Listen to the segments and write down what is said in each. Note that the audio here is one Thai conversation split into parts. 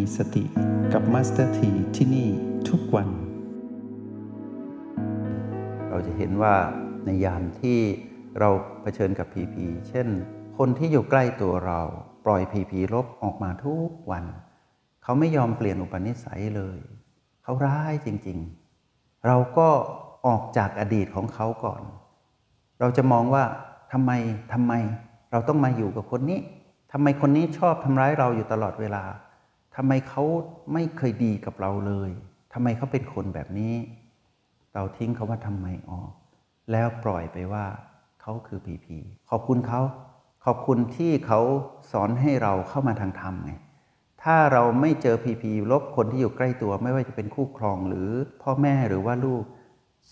มีสติกับมาสเตอร์ทีที่นี่ทุกวัน เราจะเห็นว่าในยามที่เราเผชิญกับผีผีเช่น คนที่อยู่ใกล้ตัวเราปล่อยผีผีลบออกมาทุกวัน เขาไม่ยอมเปลี่ยนอุปนิสัยเลย เขาร้ายจริงๆ เราก็ออกจากอดีตของเขาก่อน เราจะมองว่าทำไมทำไมเราต้องมาอยู่กับคนนี้ทำไมคนนี้ชอบทำร้ายเราอยู่ตลอดเวลา ทำไมเขาไม่เคยดีกับเราเลยทำไมเขาเป็นคนแบบนี้ เราทิ้งเขาว่าทำไมออก แล้วปล่อยไปว่าเขาคือผีผีขอบคุณเขาขอบคุณที่เขาสอนให้เราเข้ามาทางธรรมไงถ้าเราไม่เจอผีผีลบคนที่อยู่ใกล้ตัว ไม่ว่าจะเป็นคู่ครองหรือพ่อแม่หรือว่าลูก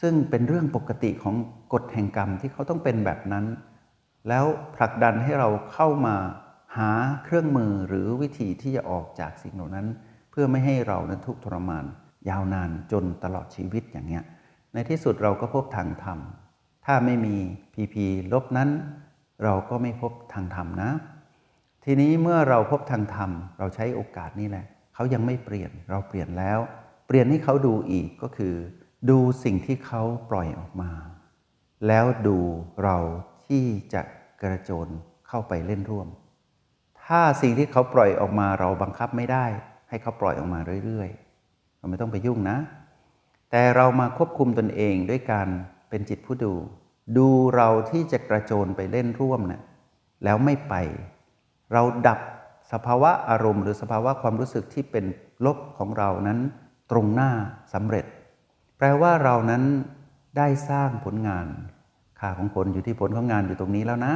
ซึ่งเป็นเรื่องปกติของกฎแห่งกรรมที่เขาต้องเป็นแบบนั้น แล้วผลักดันให้เราเข้ามา หาเครื่องมือหรือวิธีที่จะออกจากสิ่งเหล่านั้น เพื่อไม่ให้เรานั้นทุกข์ทรมาน ยาวนานจนตลอดชีวิตอย่างเงี้ยในที่สุดเราก็พบทางธรรม ถ้าไม่มีพีพีลบนั้น เราก็ไม่พบทางธรรมนะ ทีนี้เมื่อเราพบทางธรรม เราใช้โอกาสนี้แหละเขายังไม่เปลี่ยนเราเปลี่ยนแล้ว เปลี่ยนให้เขาดูอีกก็คือ ดูสิ่งที่เขาปล่อยออกมา แล้วดูเราที่จะกระโจนเข้าไปเล่นร่วม ถ้าสิ่งที่เขาปล่อยออกมาเราบังคับไม่ได้ ให้เขาปล่อยออกมาเรื่อยๆ เราไม่ต้องไปยุ่งนะ แต่เรามาควบคุมตนเองด้วยการเป็นจิตผู้ดู ดูเราที่จะกระโจนไปเล่นร่วมนะ่ะแล้วไม่ไป เราดับสภาวะอารมณ์ หรือสภาวะความรู้สึกที่เป็นลบของเรานั้นตรงหน้าสำเร็จ แปลว่าเรานั้นได้สร้างผลงาน ค่าของผลอยู่ที่ผลของงานอยู่ตรงนี้แล้วนะ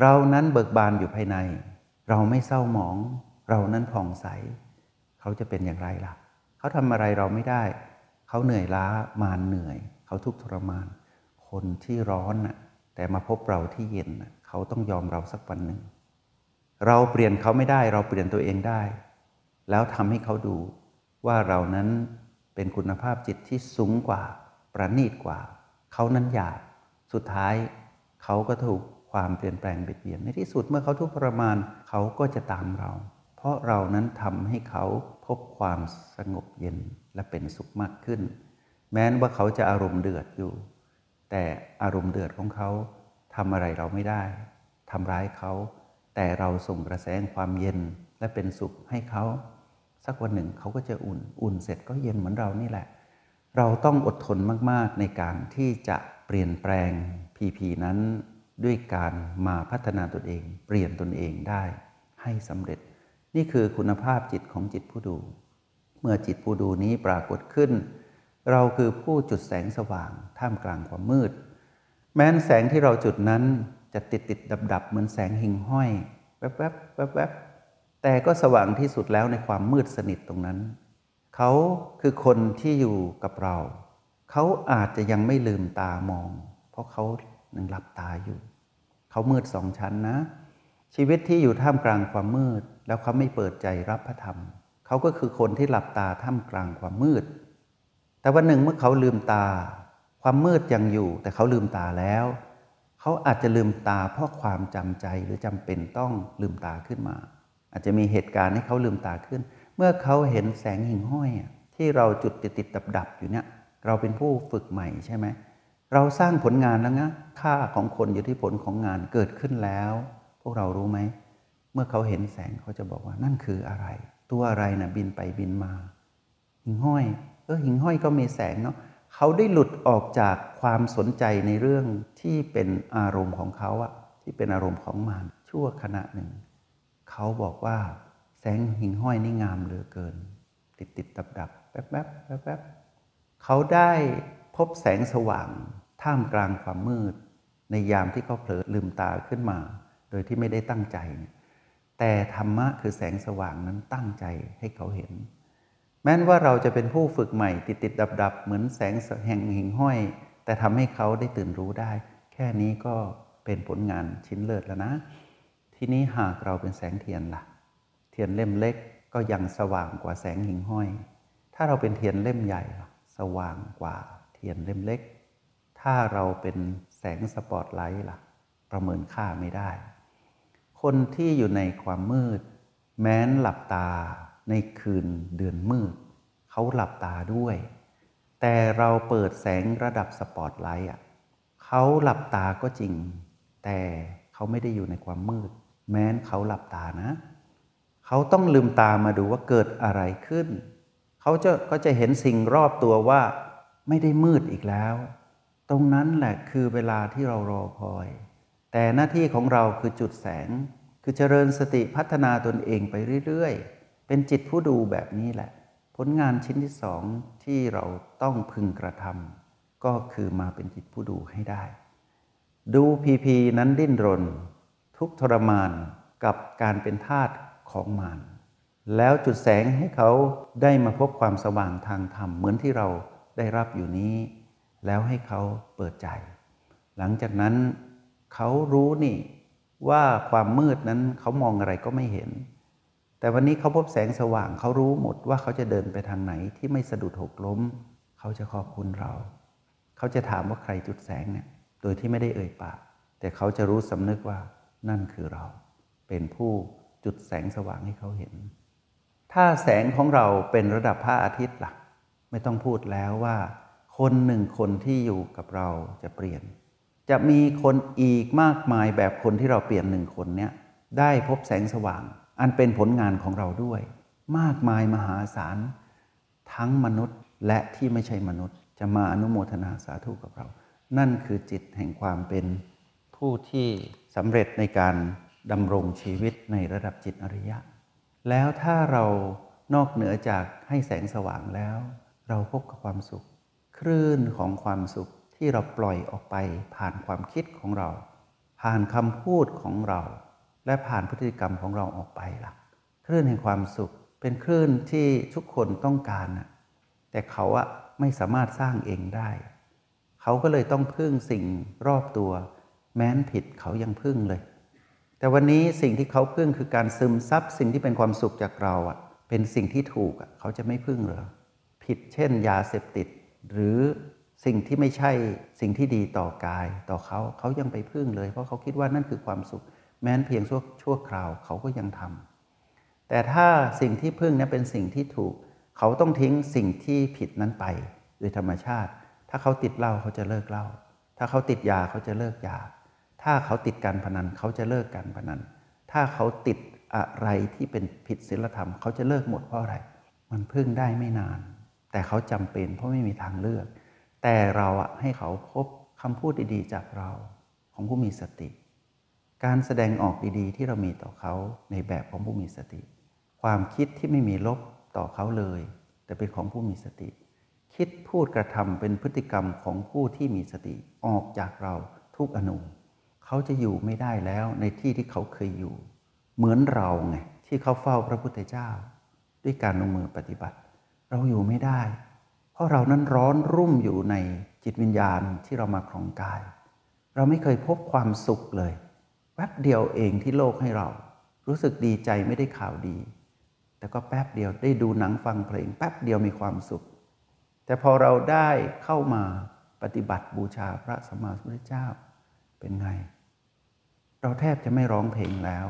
เรานั้นเบิกบานอยู่ภายใน เราไม่เศร้าหมอง เรานั้นผ่องใส เขาจะเป็นอย่างไรล่ะ เขาทำอะไรเราไม่ได้ เขาเหนื่อยล้ามานเหนื่อย เขาทุกข์ทรมาน คนที่ร้อนน่ะแต่มาพบเราที่เย็นน่ะเขาต้องยอมเราสักวันหนึ่ง เราเปลี่ยนเขาไม่ได้เราเปลี่ยนตัวเองได้ แล้วทำให้เขาดูว่าเรานั้นเป็นคุณภาพจิตที่สูงกว่า ประณีตกว่า เขานั้นหยาบ สุดท้ายเขาก็ถูก ความเปลี่ยนแปลงเบียดเบียนในที่สุดเมื่อเขาทุกข์ทรมานเขาก็จะตามเรา เพราะเรานั้นทำให้เขาพบความสงบเย็นและเป็นสุขมากขึ้น แม้ว่าเขาจะอารมณ์เดือดอยู่ แต่อารมณ์เดือดของเขาทำอะไรเราไม่ได้ทำร้ายเขา แต่เราส่งกระแสความเย็นและเป็นสุขให้เขา สักวันหนึ่งเขาก็จะอุ่น อุ่นเสร็จก็เย็นเหมือนเรานี่แหละ เราต้องอดทนมาก ๆ ในการที่จะเปลี่ยนแปลงพีพีนั้น ด้วยการมาพัฒนาตนเอง เปลี่ยนตนเองได้ให้สำเร็จ นี่คือคุณภาพจิตของจิตผู้ดู เมื่อจิตผู้ดูนี้ปรากฏขึ้น เราคือผู้จุดแสงสว่างท่ามกลางความมืด แม้นแสงที่เราจุดนั้นจะติดติดดับดับเหมือนแสงหิ่งห้อย แวบแวบแวบแวบแต่ก็สว่างที่สุดแล้วในความมืดสนิทตรงนั้น เขาคือคนที่อยู่กับเรา เขาอาจจะยังไม่ลืมตามอง เพราะเขายังหลับตาอยู่ เขามืดสองชั้นนะ ชีวิตที่อยู่ท่ามกลางความมืด แล้วเขาไม่เปิดใจรับพระธรรม เขาก็คือคนที่หลับตาท่ามกลางความมืด แต่วันหนึ่งเมื่อเขาลืมตา ความมืดยังอยู่ แต่เขาลืมตาแล้ว เขาอาจจะลืมตาเพราะความจำใจหรือจำเป็นต้องลืมตาขึ้นมา อาจจะมีเหตุการณ์ให้เขาลืมตาขึ้น เมื่อเขาเห็นแสงหิ่งห้อยที่เราจุดติดติดดับดับอยู่เนี่ยเราเป็นผู้ฝึกใหม่ใช่ไหมเเราสร้างผลงานแล้วนะค่าของคนอยู่ที่ผลของงานเกิดขึ้นแล้ว พวกเรารู้ไหม เมื่อเขาเห็นแสงเขาจะบอกว่านั่นคืออะไร ตัวอะไรนะ่ะบินไปบินมา หิ่งห้อยเออหิ่งห้อยก็มีแสงเนาะเขาได้หลุดออกจากความสนใจในเรื่องที่เป็นอารมณ์ของเขาอะที่เป็นอารมณ์ของมันชั่วขณะหนึ่ง เขาบอกว่า แสงหิ่งห้อยนี่งามเหลือเกิน ติดติดดับดับแป๊บแป๊บแป๊บแป๊บเขาได้พบแสงสว่าง ท่ามกลางความมืด ในยามที่เขาเผลอลืมตาขึ้นมา โดยที่ไม่ได้ตั้งใจ แต่ธรรมะคือแสงสว่างนั้นตั้งใจให้เขาเห็น แม้นว่าเราจะเป็นผู้ฝึกใหม่ติดติดดับดับเหมือนแสงแห่งหิ่งห้อย แต่ทำให้เขาได้ตื่นรู้ได้ แค่นี้ก็เป็นผลงานชิ้นเลิศแล้วนะ ทีนี้หากเราเป็นแสงเทียนละ่ะ เทียนเล่มเล็กก็ยังสว่างกว่าแสงหิ่งห้อย ถ้าเราเป็นเทียนเล่มใหญ่สว่างกว่าเทียนเล่มเล็ก ถ้าเราเป็นแสงสปอตไลท์ล่ะ ประเมินค่าไม่ได้ คนที่อยู่ในความมืด แม้นหลับตาในคืนเดือนมืด เขาหลับตาด้วย แต่เราเปิดแสงระดับสปอตไลท์อะเขาหลับตาก็จริง แต่เขาไม่ได้อยู่ในความมืด แม้นเขาหลับตานะ เขาต้องลืมตามาดูว่าเกิดอะไรขึ้น เขาจะก็จะเห็นสิ่งรอบตัวว่าไม่ได้มืดอีกแล้ว ตรงนั้นแหละคือเวลาที่เรารอคอย แต่หน้าที่ของเราคือจุดแสง คือเจริญสติพัฒนาตนเองไปเรื่อยๆ เป็นจิตผู้ดูแบบนี้แหละ ผลงานชิ้นที่สองที่เราต้องพึงกระทำก็คือมาเป็นจิตผู้ดูให้ได้ ดูพีพีนั้นดิ้นรน ทุกทรมานกับการเป็นทาสของมารแล้วจุดแสงให้เขาได้มาพบความสว่างทางธรรมเหมือนที่เราได้รับอยู่นี้ แล้วให้เขาเปิดใจ หลังจากนั้นเขารู้นี่ว่าความมืดนั้นเขามองอะไรก็ไม่เห็น แต่วันนี้เขาพบแสงสว่าง เขารู้หมดว่าเขาจะเดินไปทางไหนที่ไม่สะดุดหกล้ม เขาจะขอบคุณเรา เขาจะถามว่าใครจุดแสงเนี่ย โดยที่ไม่ได้เอ่ยปาก แต่เขาจะรู้สำนึกว่านั่นคือเรา เป็นผู้จุดแสงสว่างให้เขาเห็น ถ้าแสงของเราเป็นระดับพระอาทิตย์ละ่ะ ไม่ต้องพูดแล้วว่า คนหนึ่งคนที่อยู่กับเราจะเปลี่ยน จะมีคนอีกมากมายแบบคนที่เราเปลี่ยนหนึ่งคนเนี้ยได้พบแสงสว่าง อันเป็นผลงานของเราด้วย มากมายมหาศาลทั้งมนุษย์และที่ไม่ใช่มนุษย์ จะมาอนุโมทนาสาธุกับเรา นั่นคือจิตแห่งความเป็นผู้ที่สำเร็จในการดำรงชีวิตในระดับจิตอริยะ แล้วถ้าเรานอกเหนือจากให้แสงสว่างแล้ว เราพบกับความสุข คลื่นของความสุขที่เราปล่อยออกไปผ่านความคิดของเรา ผ่านคำพูดของเรา และผ่านพฤติกรรมของเราออกไปล่ะคลื่นแห่งความสุข เป็นคลื่นที่ทุกคนต้องการนะแต่เขาอะไม่สามารถสร้างเองได้ เขาก็เลยต้องพึ่งสิ่งรอบตัว แม้นผิดเขายังพึ่งเลย แต่วันนี้สิ่งที่เขาพึ่งคือการซึมซับสิ่งที่เป็นความสุขจากเราอะเป็นสิ่งที่ถูกอะเขาจะไม่พึ่งเหรอผิดเช่น ยาเสพติด หรือสิ่งที่ไม่ใช่สิ่งที่ดีต่อกายต่อเขาเขายังไปพึ่งเลย เพราะเขาคิดว่านั่นคือความสุข แม้นเพียงชั่วชั่วคราวเขาก็ยังทำแต่ถ้าสิ่งที่พึ่งนั้นเป็นสิ่งที่ถูก เขาต้องทิ้งสิ่งที่ผิดนั้นไป โดยธรรมชาติ ถ้าเขาติดเหล้าเขาจะเลิกเหล้าถ้าเขาติดยาเขาจะเลิกยา ถ้าเขาติดการพนันเขาจะเลิกการพนัน ถ้าเขาติดอะไรที่เป็นผิดศีลธรรม เขาจะเลิกหมดเพราะอะไร มันพึ่งได้ไม่นาน แต่เขาจำเป็นเพราะไม่มีทางเลือก แต่เราอะให้เขาพบคำพูดดีๆ จากเราของผู้มีสติ การแสดงออกดีๆ ที่เรามีต่อเขาในแบบของผู้มีสติ ความคิดที่ไม่มีลบต่อเขาเลย แต่เป็นของผู้มีสติ คิดพูดกระทำเป็นพฤติกรรมของผู้ที่มีสติออกจากเราทุกอนุเขาจะอยู่ไม่ได้แล้วในที่ที่เขาเคยอยู่ เหมือนเราไงที่เขาเฝ้าพระพุทธเจ้า ด้วยการลงมือปฏิบัติ เราอยู่ไม่ได้ เพราะเรานั้นร้อนรุ่มอยู่ในจิตวิญญาณที่เรามาครองกาย เราไม่เคยพบความสุขเลย แป๊บเดียวเองที่โลกให้เรา รู้สึกดีใจไม่ได้ข่าวดี แต่ก็แป๊บเดียวได้ดูหนังฟังเพลง แป๊บเดียวมีความสุข แต่พอเราได้เข้ามาปฏิบัติบูชาพระสัมมาสัมพุทธเจ้าเป็นไง เราแทบจะไม่ร้องเพลงแล้ว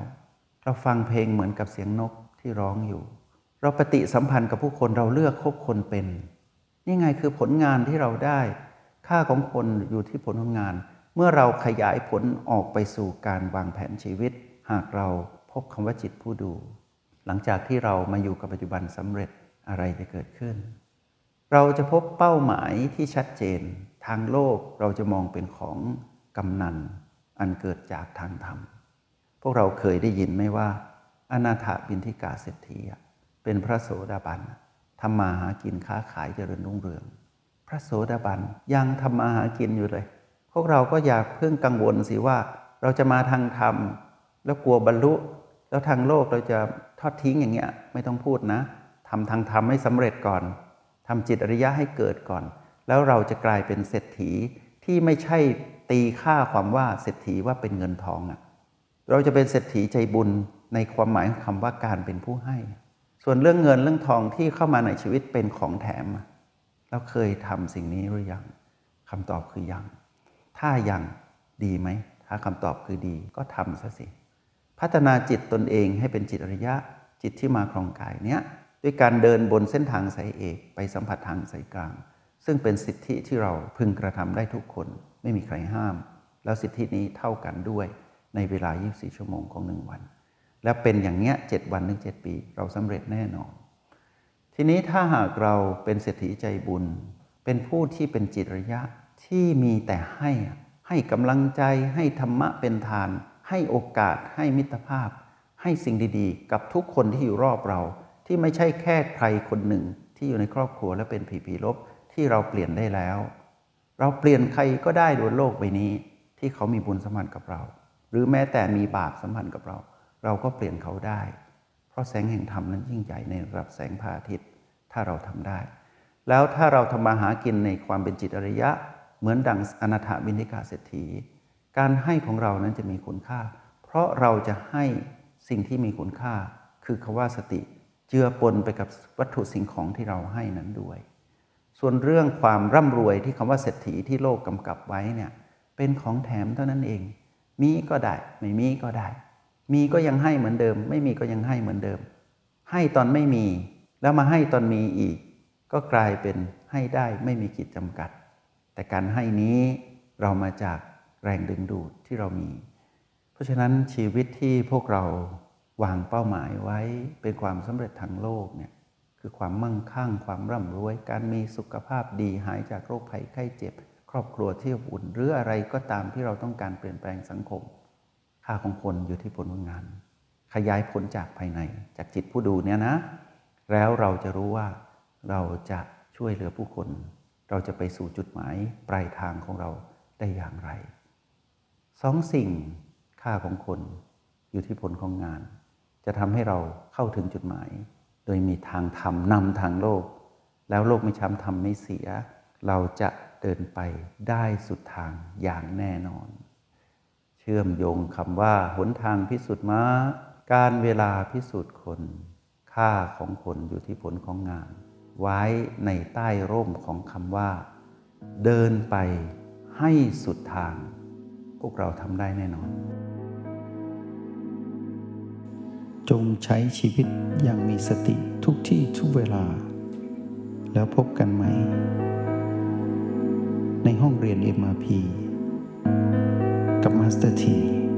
เราฟังเพลงเหมือนกับเสียงนกที่ร้องอยู่ เราปฏิสัมพันธ์กับผู้คนเราเลือกคบคนเป็น นี่ไงคือผลงานที่เราได้ ค่าของคนอยู่ที่ผลของงาน เมื่อเราขยายผลออกไปสู่การวางแผนชีวิต หากเราพบคำว่าจิตผู้ดู หลังจากที่เรามาอยู่กับปัจจุบันสำเร็จอะไรจะเกิดขึ้น เราจะพบเป้าหมายที่ชัดเจน ทางโลกเราจะมองเป็นของกำนัน อันเกิดจากทางธรรม พวกเราเคยได้ยินไหมว่า อนาถบินทิกาเศรษฐี เป็นพระโสดาบันทำมาหากินค้าขายเจริญรุ่งเรือง พระโสดาบันยังทำมาหากินอยู่เลย พวกเราก็อย่าเพิ่งกังวลสิว่า เราจะมาทางธรรม แล้วกลัวบรรลุ แล้วทางโลกเราจะทอดทิ้งอย่างเงี้ยไม่ต้องพูดนะทำทางธรรมให้สำเร็จก่อนทำจิตอริยะให้เกิดก่อน แล้วเราจะกลายเป็นเศรษฐีที่ไม่ใช่ตีค่าความว่าเศรษฐีว่าเป็นเงินทองอะ่ะเราจะเป็นเศรษฐีใจบุญในความหมายของคำว่าการเป็นผู้ให้ ส่วนเรื่องเงินเรื่องทองที่เข้ามาในชีวิตเป็นของแถมเราเคยทำสิ่งนี้หรือยังคำตอบคือยัง ถ้ายังดีไหม ถ้าคำตอบคือดีก็ทำซะสิ พัฒนาจิตตนเองให้เป็นจิตอริยะ จิตที่มาครองกายเนี้ยด้วยการเดินบนเส้นทางสายเอก ไปสัมผัสทางสายกลาง ซึ่งเป็นสิทธิที่เราพึงกระทำได้ทุกคน ไม่มีใครห้าม แล้วสิทธินี้เท่ากันด้วยในเวลา 24 ชั่วโมงของหนึ่งวัน และเป็นอย่างเนี้ย7วันถึง7ปี เราสำเร็จแน่นอน ทีนี้ถ้าหากเราเป็นเศรษฐีใจบุญ เป็นผู้ที่เป็นจิตระยะที่มีแต่ให้ให้กำลังใจให้ธรรมะเป็นทาน ให้โอกาสให้มิตรภาพ ให้สิ่งดีๆ กับทุกคนที่อยู่รอบเรา ที่ไม่ใช่แค่ใครคนหนึ่งที่อยู่ในครอบครัวและเป็นผีผีลบที่เราเปลี่ยนได้แล้ว เราเปลี่ยนใครก็ได้บนโลกใบนี้ ที่เขามีบุญสัมพันธ์กับเรา หรือแม้แต่มีบาปสัมพันธ์กับเรา เราก็เปลี่ยนเขาได้ เพราะแสงแห่งธรรมนั้นยิ่งใหญ่ในระดับแสงพระอาทิตย์ ถ้าเราทำได้ แล้วถ้าเราทำมาหากินในความเป็นจิตอริยะ เหมือนดังอนาถบินิกาเศรษฐี การให้ของเรานั้นจะมีคุณค่า เพราะเราจะให้สิ่งที่มีคุณค่า คือคาว่าสติเจือปนไปกับวัตถุสิ่งของที่เราให้นั้นด้วย ส่วนเรื่องความร่ำรวยที่คำว่าเศรษฐีที่โลกกำกับไว้เนี่ยเป็นของแถมเท่านั้นเอง มีก็ได้ ไม่มีก็ได้ มีก็ยังให้เหมือนเดิม ไม่มีก็ยังให้เหมือนเดิม ให้ตอนไม่มี แล้วมาให้ตอนมีอีก ก็กลายเป็นให้ได้ไม่มีขีดจำกัด แต่การให้นี้เรามาจากแรงดึงดูดที่เรามี เพราะฉะนั้นชีวิตที่พวกเราวางเป้าหมายไว้เป็นความสำเร็จทางโลกเนี่ยคือความมั่งคั่ง ความร่ำรวย การมีสุขภาพดีหายจากโรคภัยไข้เจ็บ ครอบครัวที่อบอุ่น หรืออะไรก็ตามที่เราต้องการเปลี่ยนแปลงสังคม ค่าของคนอยู่ที่ผลของาน ขยายผลจากภายในจากจิตผู้ดูเนี่ยนะ แล้วเราจะรู้ว่าเราจะช่วยเหลือผู้คน เราจะไปสู่จุดหมายปลายทางของเราได้อย่างไรสองสิ่งค่าของคนอยู่ที่ผลของงาน จะทำให้เราเข้าถึงจุดหมาย โดยมีทางธรรมนำทางโลก แล้วโลกไม่ช้ำทำไม่เสีย เราจะเดินไปได้สุดทางอย่างแน่นอน เชื่อมโยงคำว่าหนทางพิสูจน์มาการเวลาพิสูจน์คน ค่าของคนอยู่ที่ผลของงาน ไว้ในใต้ร่มของคำว่า เดินไปให้สุดทาง พวกเราทำได้แน่นอน จงใช้ชีวิตอย่างมีสติทุกที่ทุกเวลา แล้วพบกันไหม ในห้องเรียน MRP กับมาสเตอร์ที